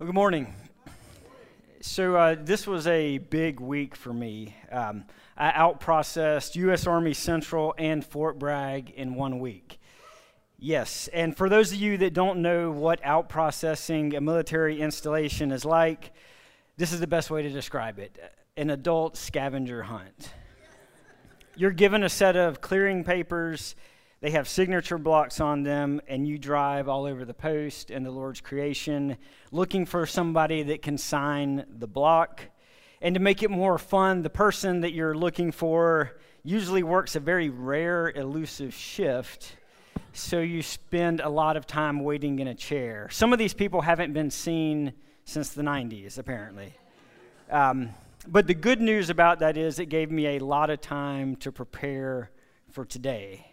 Well, good morning. So, uh, this was a big week for me. Um, I outprocessed U.S. Army Central and Fort Bragg in one week. Yes, and for those of you that don't know what outprocessing a military installation is like, this is the best way to describe it an adult scavenger hunt. You're given a set of clearing papers they have signature blocks on them, and you drive all over the post and the Lord's creation looking for somebody that can sign the block. And to make it more fun, the person that you're looking for usually works a very rare, elusive shift. So you spend a lot of time waiting in a chair. Some of these people haven't been seen since the 90s, apparently. Um, but the good news about that is it gave me a lot of time to prepare for today.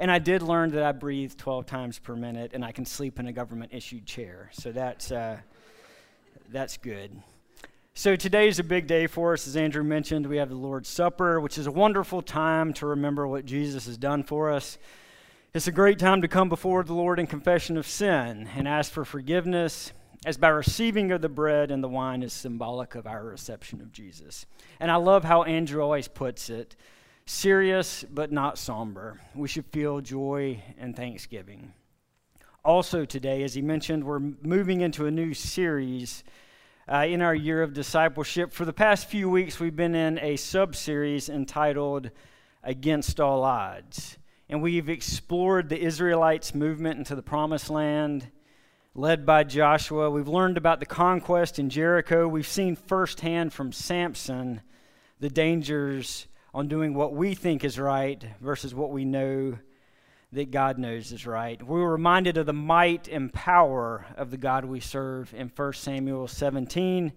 And I did learn that I breathe 12 times per minute and I can sleep in a government issued chair. So that's, uh, that's good. So today is a big day for us. As Andrew mentioned, we have the Lord's Supper, which is a wonderful time to remember what Jesus has done for us. It's a great time to come before the Lord in confession of sin and ask for forgiveness, as by receiving of the bread and the wine is symbolic of our reception of Jesus. And I love how Andrew always puts it serious but not somber. We should feel joy and thanksgiving. Also, today, as he mentioned, we're moving into a new series uh, in our year of discipleship. For the past few weeks, we've been in a sub series entitled Against All Odds. And we've explored the Israelites' movement into the promised land, led by Joshua. We've learned about the conquest in Jericho. We've seen firsthand from Samson the dangers on doing what we think is right versus what we know that God knows is right. We were reminded of the might and power of the God we serve in 1 Samuel 17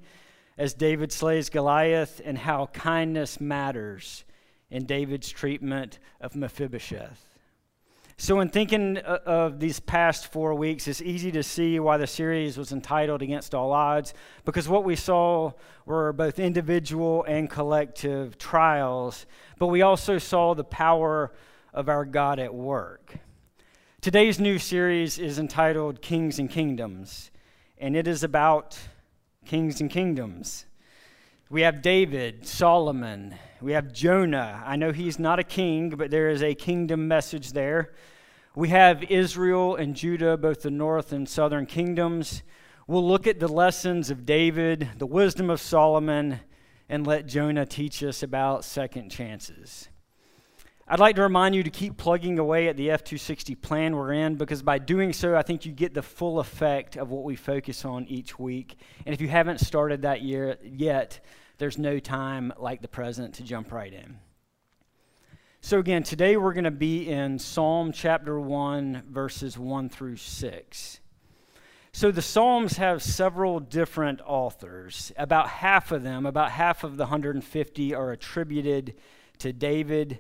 as David slays Goliath and how kindness matters in David's treatment of Mephibosheth. So, in thinking uh, of these past four weeks, it's easy to see why the series was entitled Against All Odds, because what we saw were both individual and collective trials, but we also saw the power of our God at work. Today's new series is entitled Kings and Kingdoms, and it is about kings and kingdoms. We have David, Solomon, we have Jonah. I know he's not a king, but there is a kingdom message there. We have Israel and Judah, both the north and southern kingdoms. We'll look at the lessons of David, the wisdom of Solomon, and let Jonah teach us about second chances. I'd like to remind you to keep plugging away at the F 260 plan we're in because by doing so, I think you get the full effect of what we focus on each week. And if you haven't started that year yet, there's no time like the present to jump right in. So, again, today we're going to be in Psalm chapter 1, verses 1 through 6. So, the Psalms have several different authors. About half of them, about half of the 150, are attributed to David.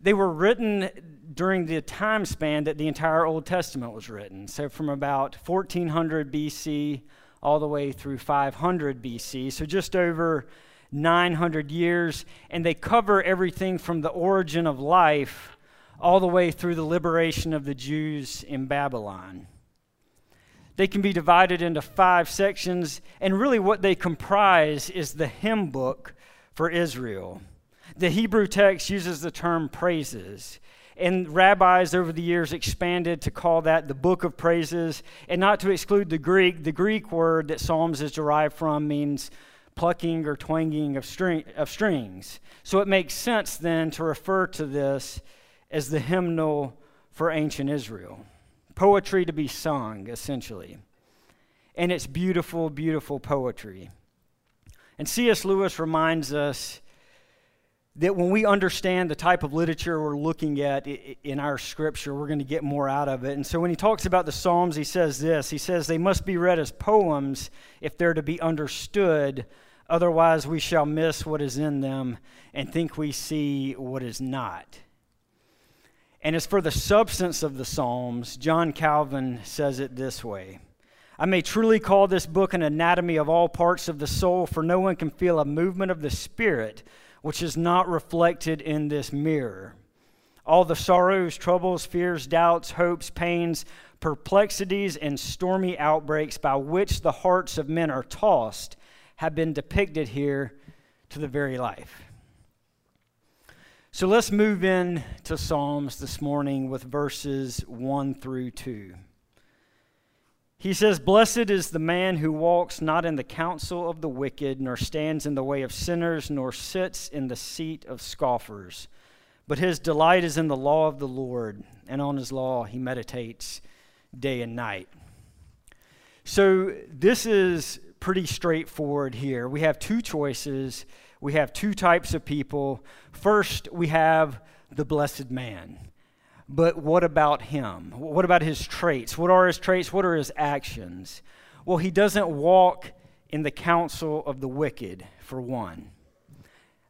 They were written during the time span that the entire Old Testament was written. So, from about 1400 BC all the way through 500 BC. So, just over 900 years, and they cover everything from the origin of life all the way through the liberation of the Jews in Babylon. They can be divided into five sections, and really what they comprise is the hymn book for Israel. The Hebrew text uses the term praises, and rabbis over the years expanded to call that the book of praises, and not to exclude the Greek. The Greek word that Psalms is derived from means plucking or twanging of, string, of strings. So it makes sense then to refer to this as the hymnal for ancient Israel. Poetry to be sung, essentially. And it's beautiful, beautiful poetry. And C.S. Lewis reminds us that when we understand the type of literature we're looking at in our scripture, we're going to get more out of it. And so when he talks about the Psalms, he says this He says, They must be read as poems if they're to be understood Otherwise, we shall miss what is in them and think we see what is not. And as for the substance of the Psalms, John Calvin says it this way I may truly call this book an anatomy of all parts of the soul, for no one can feel a movement of the Spirit which is not reflected in this mirror. all the sorrows, troubles, fears, doubts, hopes, pains, perplexities, and stormy outbreaks by which the hearts of men are tossed have been depicted here to the very life. So let's move in to Psalms this morning with verses 1 through 2. He says, Blessed is the man who walks not in the counsel of the wicked, nor stands in the way of sinners, nor sits in the seat of scoffers. But his delight is in the law of the Lord, and on his law he meditates day and night. So this is pretty straightforward here. We have two choices, we have two types of people. First, we have the blessed man. But what about him? What about his traits? What are his traits? What are his actions? Well, he doesn't walk in the counsel of the wicked, for one.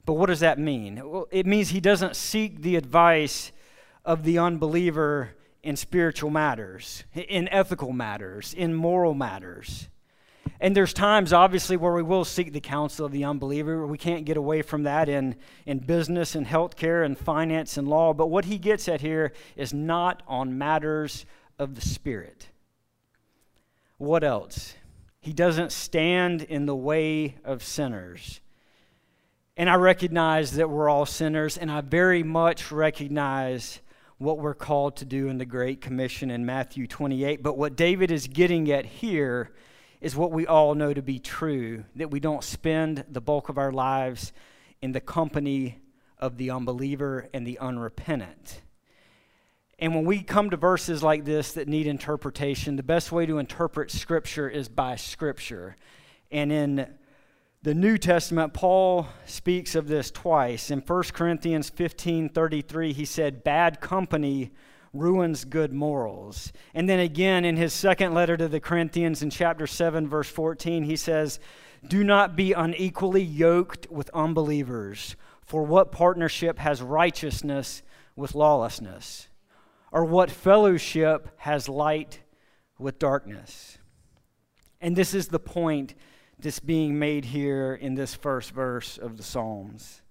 But what does that mean? Well, it means he doesn't seek the advice of the unbeliever in spiritual matters, in ethical matters, in moral matters. And there's times, obviously, where we will seek the counsel of the unbeliever. We can't get away from that in, in business and healthcare and finance and law. But what he gets at here is not on matters of the Spirit. What else? He doesn't stand in the way of sinners. And I recognize that we're all sinners, and I very much recognize what we're called to do in the Great Commission in Matthew 28. But what David is getting at here is what we all know to be true that we don't spend the bulk of our lives in the company of the unbeliever and the unrepentant. And when we come to verses like this that need interpretation, the best way to interpret Scripture is by Scripture. And in the New Testament, Paul speaks of this twice. In 1 Corinthians 15 33, he said, Bad company ruins good morals. And then again in his second letter to the Corinthians in chapter 7, verse 14, he says, Do not be unequally yoked with unbelievers, for what partnership has righteousness with lawlessness? Or what fellowship has light with darkness? And this is the point that's being made here in this first verse of the Psalms.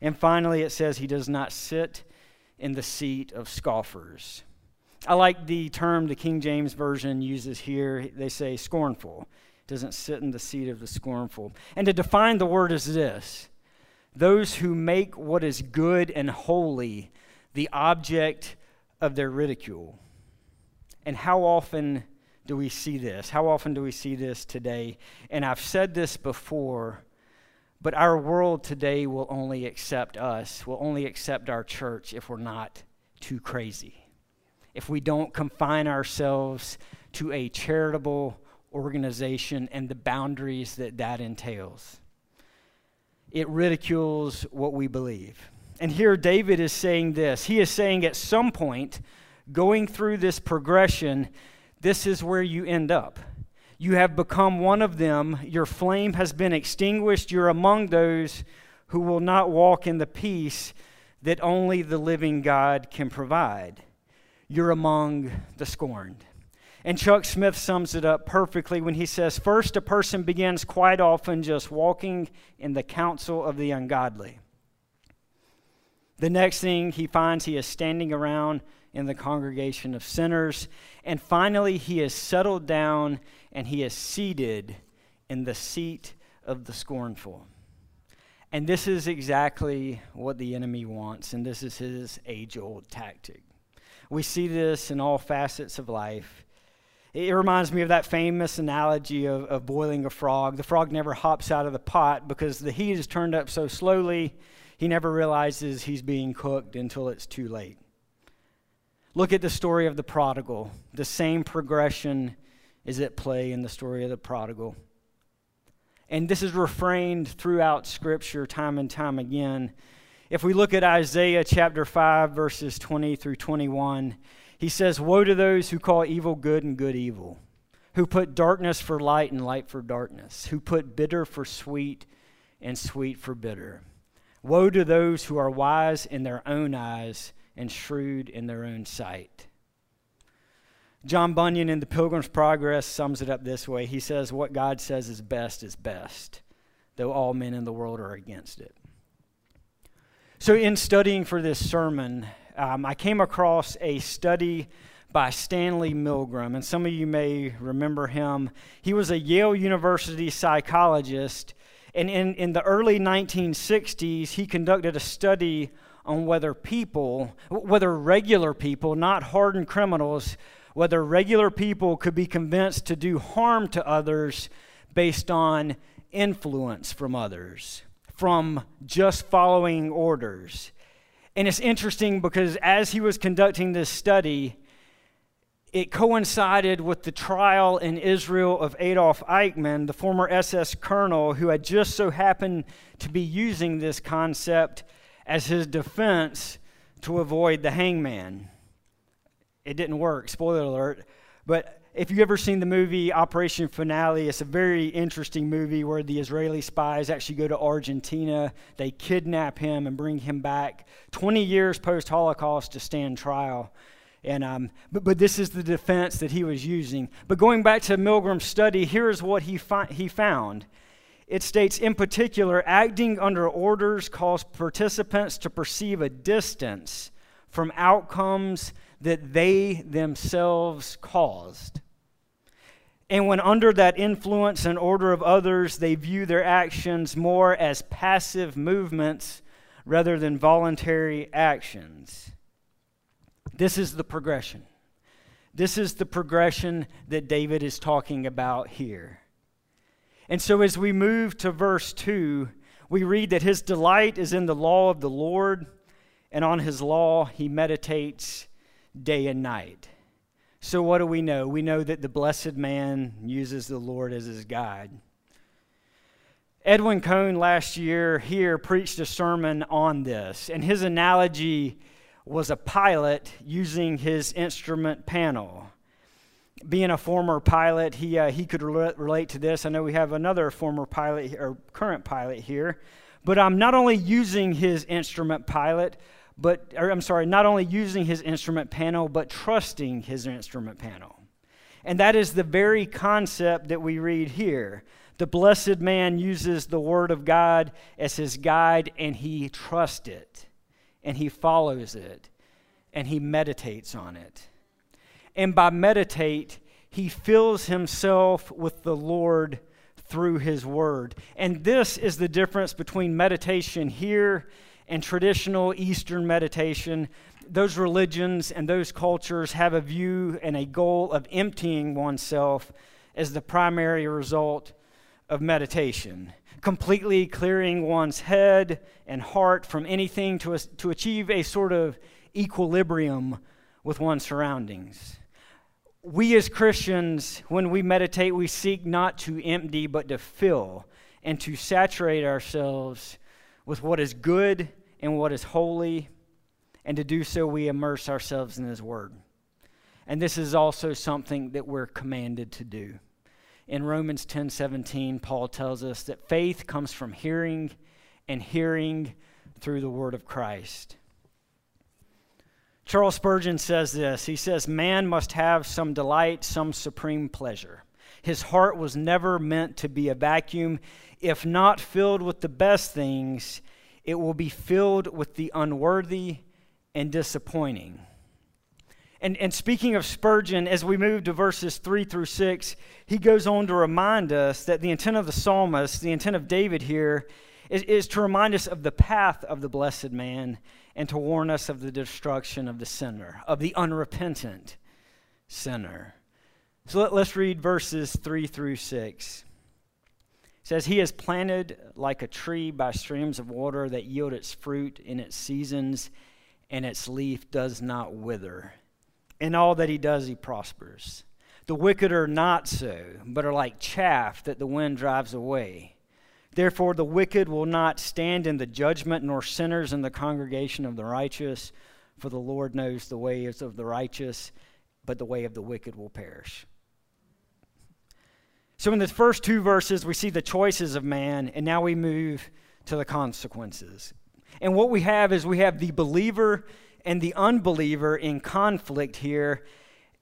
And finally, it says, He does not sit in the seat of scoffers. I like the term the King James Version uses here. They say scornful. Doesn't sit in the seat of the scornful. And to define the word is this those who make what is good and holy the object of their ridicule. And how often do we see this? How often do we see this today? And I've said this before, but our world today will only accept us, will only accept our church if we're not too crazy. If we don't confine ourselves to a charitable organization and the boundaries that that entails. It ridicules what we believe. And here David is saying this. He is saying at some point, going through this progression, this is where you end up. You have become one of them. Your flame has been extinguished. You're among those who will not walk in the peace that only the living God can provide. You're among the scorned. And Chuck Smith sums it up perfectly when he says First, a person begins quite often just walking in the counsel of the ungodly. The next thing he finds, he is standing around in the congregation of sinners. And finally, he is settled down and he is seated in the seat of the scornful. And this is exactly what the enemy wants, and this is his age old tactic. We see this in all facets of life. It reminds me of that famous analogy of, of boiling a frog. The frog never hops out of the pot because the heat is turned up so slowly, he never realizes he's being cooked until it's too late. Look at the story of the prodigal. The same progression is at play in the story of the prodigal. And this is refrained throughout Scripture time and time again. If we look at Isaiah chapter 5, verses 20 through 21, he says, Woe to those who call evil good and good evil, who put darkness for light and light for darkness, who put bitter for sweet and sweet for bitter. Woe to those who are wise in their own eyes and shrewd in their own sight. John Bunyan in The Pilgrim's Progress sums it up this way He says, What God says is best is best, though all men in the world are against it. So, in studying for this sermon, um, I came across a study by Stanley Milgram, and some of you may remember him. He was a Yale University psychologist, and in, in the early 1960s, he conducted a study on whether people, whether regular people, not hardened criminals, whether regular people could be convinced to do harm to others based on influence from others, from just following orders. And it's interesting because as he was conducting this study, it coincided with the trial in Israel of Adolf Eichmann, the former SS colonel who had just so happened to be using this concept as his defense to avoid the hangman. It didn't work, spoiler alert. But if you've ever seen the movie Operation Finale, it's a very interesting movie where the Israeli spies actually go to Argentina. They kidnap him and bring him back 20 years post Holocaust to stand trial. And, um, but, but this is the defense that he was using. But going back to Milgram's study, here's what he, fi- he found. It states, in particular, acting under orders calls participants to perceive a distance from outcomes that they themselves caused. And when under that influence and order of others, they view their actions more as passive movements rather than voluntary actions. This is the progression. This is the progression that David is talking about here. And so, as we move to verse 2, we read that his delight is in the law of the Lord, and on his law he meditates day and night. So, what do we know? We know that the blessed man uses the Lord as his guide. Edwin Cone last year here preached a sermon on this, and his analogy was a pilot using his instrument panel. Being a former pilot, he, uh, he could re- relate to this. I know we have another former pilot or current pilot here, but I'm not only using his instrument pilot, but or, I'm sorry, not only using his instrument panel, but trusting his instrument panel. And that is the very concept that we read here. The blessed man uses the word of God as his guide and he trusts it and he follows it and he meditates on it. And by meditate, he fills himself with the Lord through his word. And this is the difference between meditation here and traditional Eastern meditation. Those religions and those cultures have a view and a goal of emptying oneself as the primary result of meditation completely clearing one's head and heart from anything to, to achieve a sort of equilibrium with one's surroundings. We as Christians, when we meditate, we seek not to empty, but to fill and to saturate ourselves with what is good and what is holy. And to do so, we immerse ourselves in His Word. And this is also something that we're commanded to do. In Romans 10 17, Paul tells us that faith comes from hearing, and hearing through the word of Christ. Charles Spurgeon says this He says, Man must have some delight, some supreme pleasure. His heart was never meant to be a vacuum. If not filled with the best things, it will be filled with the unworthy and disappointing. And, and speaking of Spurgeon, as we move to verses 3 through 6, he goes on to remind us that the intent of the psalmist, the intent of David here, is, is to remind us of the path of the blessed man and to warn us of the destruction of the sinner, of the unrepentant sinner. So let, us read verses 3 through 6. It says, He is planted like a tree by streams of water that yield its fruit in its seasons, and its leaf does not wither. In all that he does, he prospers. The wicked are not so, but are like chaff that the wind drives away. Therefore, the wicked will not stand in the judgment, nor sinners in the congregation of the righteous. For the Lord knows the ways of the righteous, but the way of the wicked will perish. So, in the first two verses, we see the choices of man, and now we move to the consequences. And what we have is we have the believer and the unbeliever in conflict here.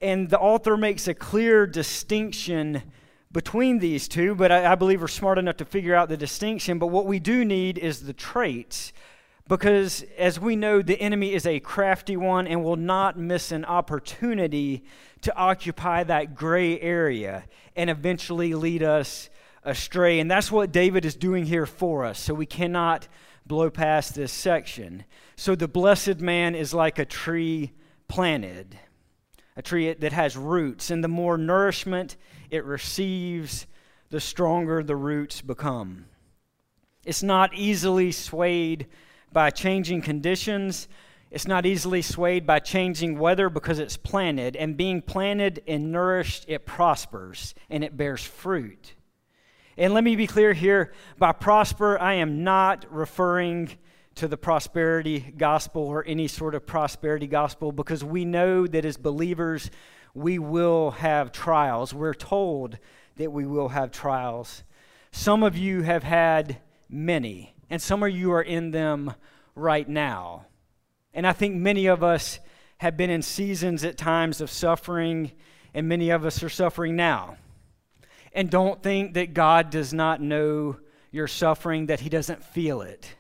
And the author makes a clear distinction between these two, but I, I, believe we're smart enough to figure out the distinction. But what we do need is the traits Because as we know, the enemy is a crafty one and will not miss an opportunity to occupy that gray area and eventually lead us astray. And that's what David is doing here for us. So we cannot blow past this section. So the blessed man is like a tree planted, a tree that has roots. And the more nourishment it receives, the stronger the roots become. It's not easily swayed by changing conditions. It's not easily swayed by changing weather because it's planted. And being planted and nourished, it prospers and it bears fruit. And let me be clear here by prosper, I am not referring to the prosperity gospel or any sort of prosperity gospel because we know that as believers, we will have trials. We're told that we will have trials. Some of you have had many, and some of you are in them right now. And I think many of us have been in seasons at times of suffering, and many of us are suffering now. And don't think that God does not know your suffering, that He doesn't feel it,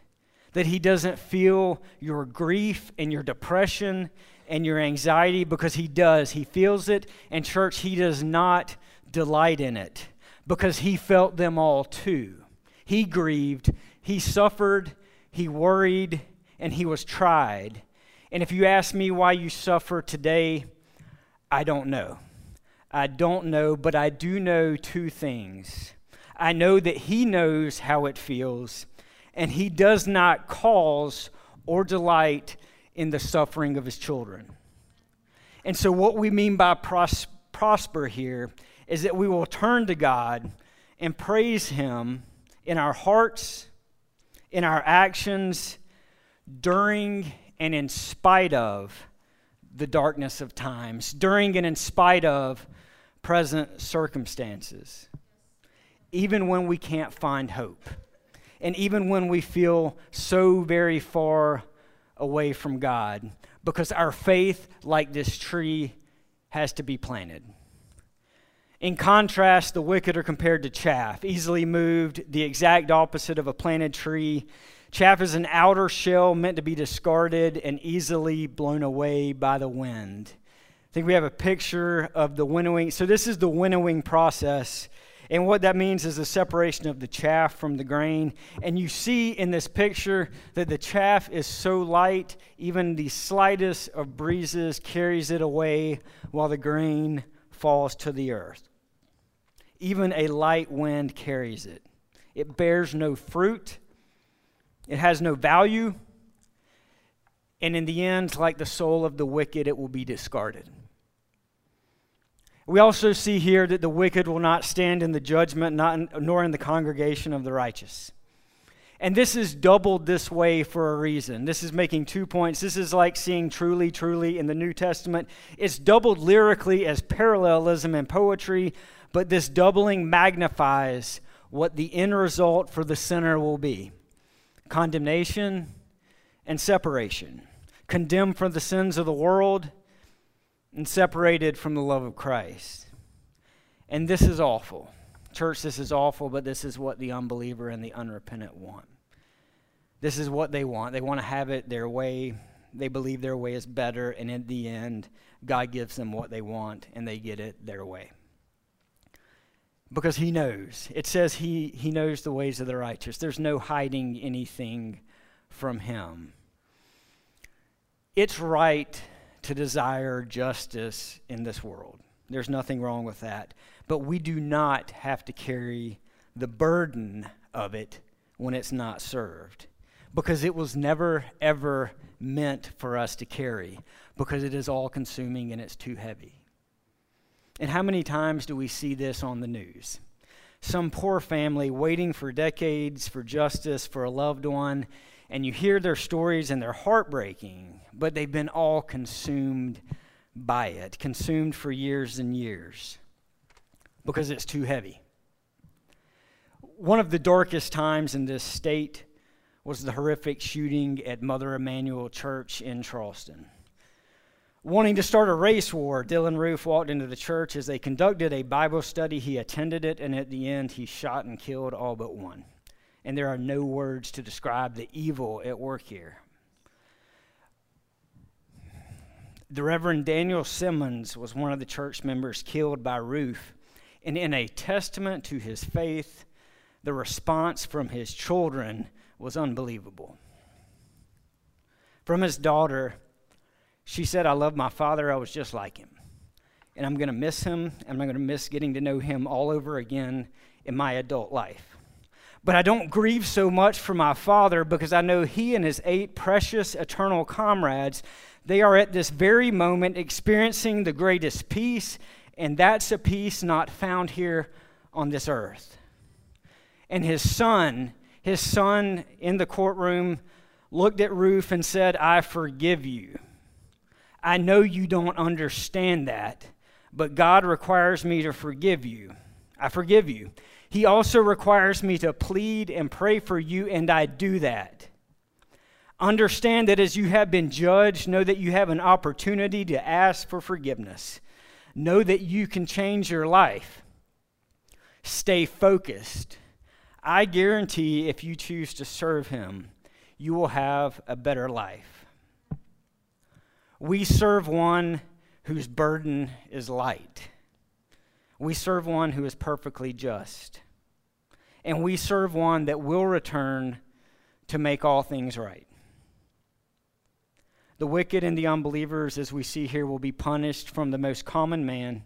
that He doesn't feel your grief and your depression and your anxiety because He does. He feels it. And, church, He does not delight in it because He felt them all too. He grieved, He suffered, He worried, and He was tried. And if you ask me why you suffer today, I don't know. I don't know, but I do know two things. I know that He knows how it feels, and He does not cause or delight in the suffering of His children. And so, what we mean by pros- prosper here is that we will turn to God and praise Him in our hearts, in our actions, during and in spite of the darkness of times, during and in spite of present circumstances, even when we can't find hope, and even when we feel so very far away from God, because our faith, like this tree, has to be planted. In contrast, the wicked are compared to chaff, easily moved, the exact opposite of a planted tree. Chaff is an outer shell meant to be discarded and easily blown away by the wind. I think we have a picture of the winnowing. So, this is the winnowing process. And what that means is the separation of the chaff from the grain. And you see in this picture that the chaff is so light, even the slightest of breezes carries it away while the grain falls to the earth. Even a light wind carries it. It bears no fruit, it has no value. And in the end, like the soul of the wicked, it will be discarded. We also see here that the wicked will not stand in the judgment, not in, nor in the congregation of the righteous. And this is doubled this way for a reason. This is making two points. This is like seeing truly, truly in the New Testament. It's doubled lyrically as parallelism in poetry, but this doubling magnifies what the end result for the sinner will be condemnation and separation. Condemned for the sins of the world and separated from the love of Christ. And this is awful. Church, this is awful, but this is what the unbeliever and the unrepentant want. This is what they want. They want to have it their way. They believe their way is better, and in the end, God gives them what they want, and they get it their way. Because He knows. It says He, he knows the ways of the righteous. There's no hiding anything from Him. It's right to desire justice in this world. There's nothing wrong with that. But we do not have to carry the burden of it when it's not served. Because it was never, ever meant for us to carry, because it is all consuming and it's too heavy. And how many times do we see this on the news? Some poor family waiting for decades for justice for a loved one, and you hear their stories and they're heartbreaking, but they've been all consumed by it, consumed for years and years because it's too heavy. One of the darkest times in this state was the horrific shooting at Mother Emanuel Church in Charleston. Wanting to start a race war, Dylann Roof walked into the church as they conducted a Bible study. He attended it, and at the end, he shot and killed all but one. And there are no words to describe the evil at work here. The Reverend Daniel Simmons was one of the church members killed by Roof, and in a testament to his faith, the response from his children was unbelievable. From his daughter, she said, I love my father, I was just like him. And I'm going to miss him, and I'm going to miss getting to know him all over again in my adult life. But I don't grieve so much for my father because I know he and his eight precious eternal comrades they are at this very moment experiencing the greatest peace, and that's a peace not found here on this earth. And his son, his son in the courtroom, looked at Roof and said, I forgive you. I know you don't understand that, but God requires me to forgive you. I forgive you. He also requires me to plead and pray for you, and I do that. Understand that as you have been judged, know that you have an opportunity to ask for forgiveness. Know that you can change your life. Stay focused. I guarantee if you choose to serve Him, you will have a better life. We serve one whose burden is light. We serve one who is perfectly just. And we serve one that will return to make all things right. The wicked and the unbelievers, as we see here, will be punished from the most common man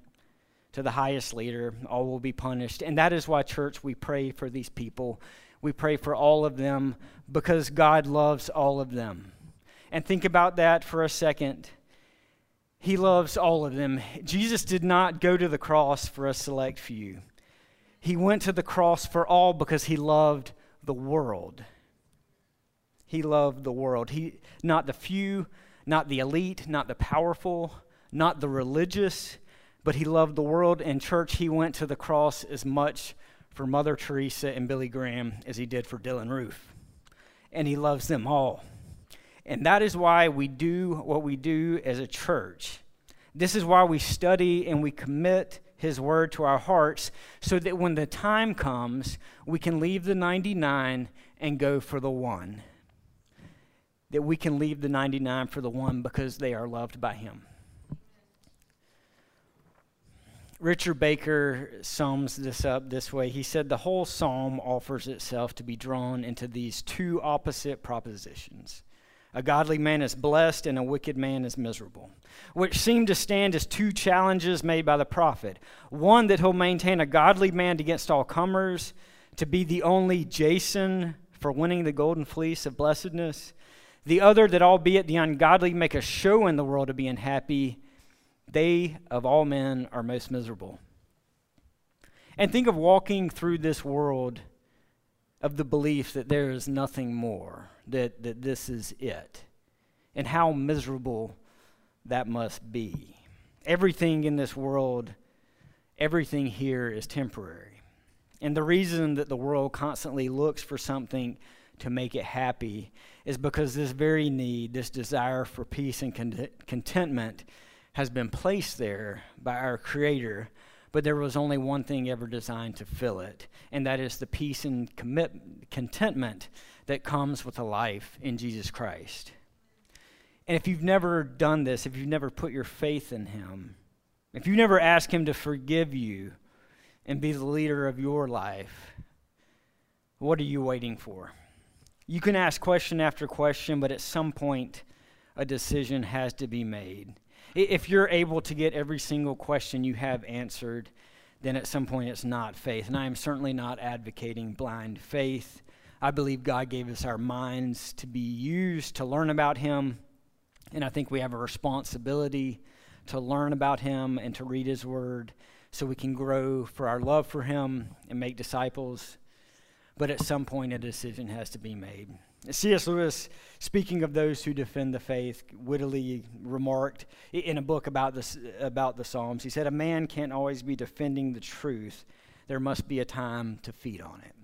to the highest leader. All will be punished. And that is why, church, we pray for these people. We pray for all of them because God loves all of them. And think about that for a second. He loves all of them. Jesus did not go to the cross for a select few, He went to the cross for all because He loved the world. He loved the world. He, not the few, not the elite, not the powerful, not the religious, but he loved the world. And church, he went to the cross as much for Mother Teresa and Billy Graham as he did for Dylann Roof. And he loves them all. And that is why we do what we do as a church. This is why we study and we commit his word to our hearts so that when the time comes, we can leave the 99 and go for the one that we can leave the 99 for the one because they are loved by him. Richard Baker sums this up this way. He said, The whole psalm offers itself to be drawn into these two opposite propositions. A godly man is blessed and a wicked man is miserable, which seem to stand as two challenges made by the prophet. One, that he'll maintain a godly man against all comers, to be the only Jason for winning the golden fleece of blessedness, the other, that albeit the ungodly make a show in the world of being happy, they of all men are most miserable. And think of walking through this world of the belief that there is nothing more, that, that this is it, and how miserable that must be. Everything in this world, everything here is temporary. And the reason that the world constantly looks for something to make it happy is because this very need, this desire for peace and con- contentment, has been placed there by our Creator. But there was only one thing ever designed to fill it, and that is the peace and commit- contentment that comes with a life in Jesus Christ. And if you've never done this, if you've never put your faith in Him, if you've never asked Him to forgive you and be the leader of your life, what are you waiting for? You can ask question after question, but at some point, a decision has to be made. If you're able to get every single question you have answered, then at some point it's not faith. And I am certainly not advocating blind faith. I believe God gave us our minds to be used to learn about Him. And I think we have a responsibility to learn about Him and to read His Word so we can grow for our love for Him and make disciples but at some point a decision has to be made. C.S. Lewis, speaking of those who defend the faith, wittily remarked in a book about, this, about the Psalms, he said, A man can't always be defending the truth. There must be a time to feed on it.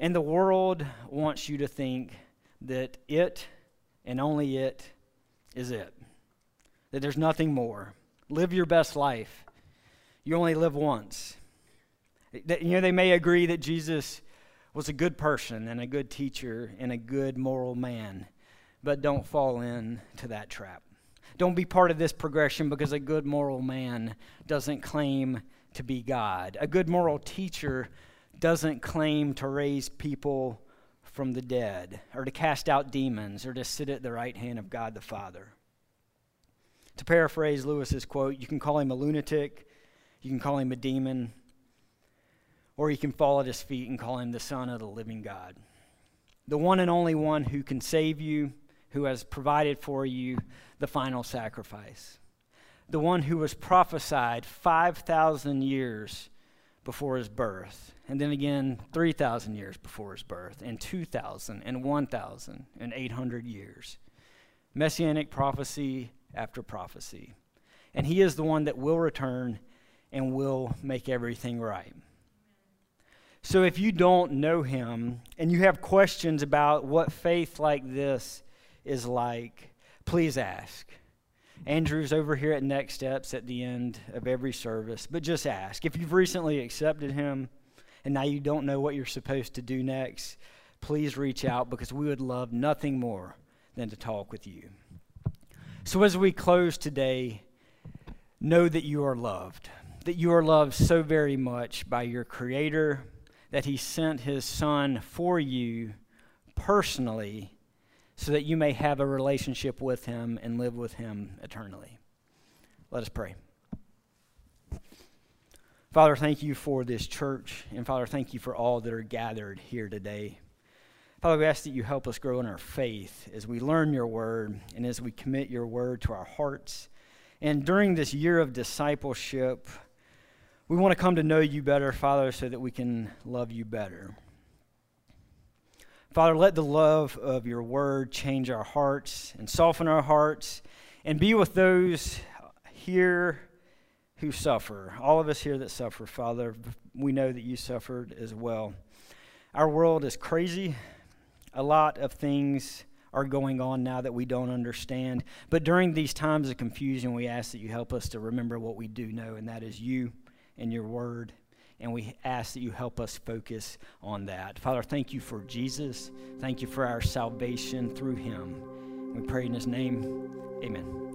And the world wants you to think that it and only it is it, that there's nothing more. Live your best life. You only live once. You know, they may agree that Jesus was a good person and a good teacher and a good moral man, but don't fall into that trap. Don't be part of this progression because a good moral man doesn't claim to be God. A good moral teacher doesn't claim to raise people from the dead or to cast out demons or to sit at the right hand of God the Father. To paraphrase Lewis's quote, you can call him a lunatic, you can call him a demon, or you can fall at his feet and call him the Son of the living God. The one and only one who can save you, who has provided for you the final sacrifice. The one who was prophesied 5,000 years before his birth, and then again 3,000 years before his birth, and 2,000, and 1,000, and 800 years. Messianic prophecy after prophecy. And he is the one that will return and will make everything right. So if you don't know him and you have questions about what faith like this is like, please ask. Andrew's over here at Next Steps at the end of every service, but just ask. If you've recently accepted him and now you don't know what you're supposed to do next, please reach out because we would love nothing more than to talk with you. So as we close today, know that you are loved, that you are loved so very much by your Creator that He sent His Son for you personally so that you may have a relationship with him and live with him eternally. Let us pray. Father, thank you for this church, and Father, thank you for all that are gathered here today. Father, we ask that you help us grow in our faith as we learn your word and as we commit your word to our hearts. And during this year of discipleship, we want to come to know you better, Father, so that we can love you better. Father, let the love of your word change our hearts and soften our hearts and be with those here who suffer. All of us here that suffer, Father, we know that you suffered as well. Our world is crazy. A lot of things are going on now that we don't understand. But during these times of confusion, we ask that you help us to remember what we do know, and that is you and your word and we ask that you help us focus on that. Father, thank you for Jesus. Thank you for our salvation through him. We pray in his name. Amen.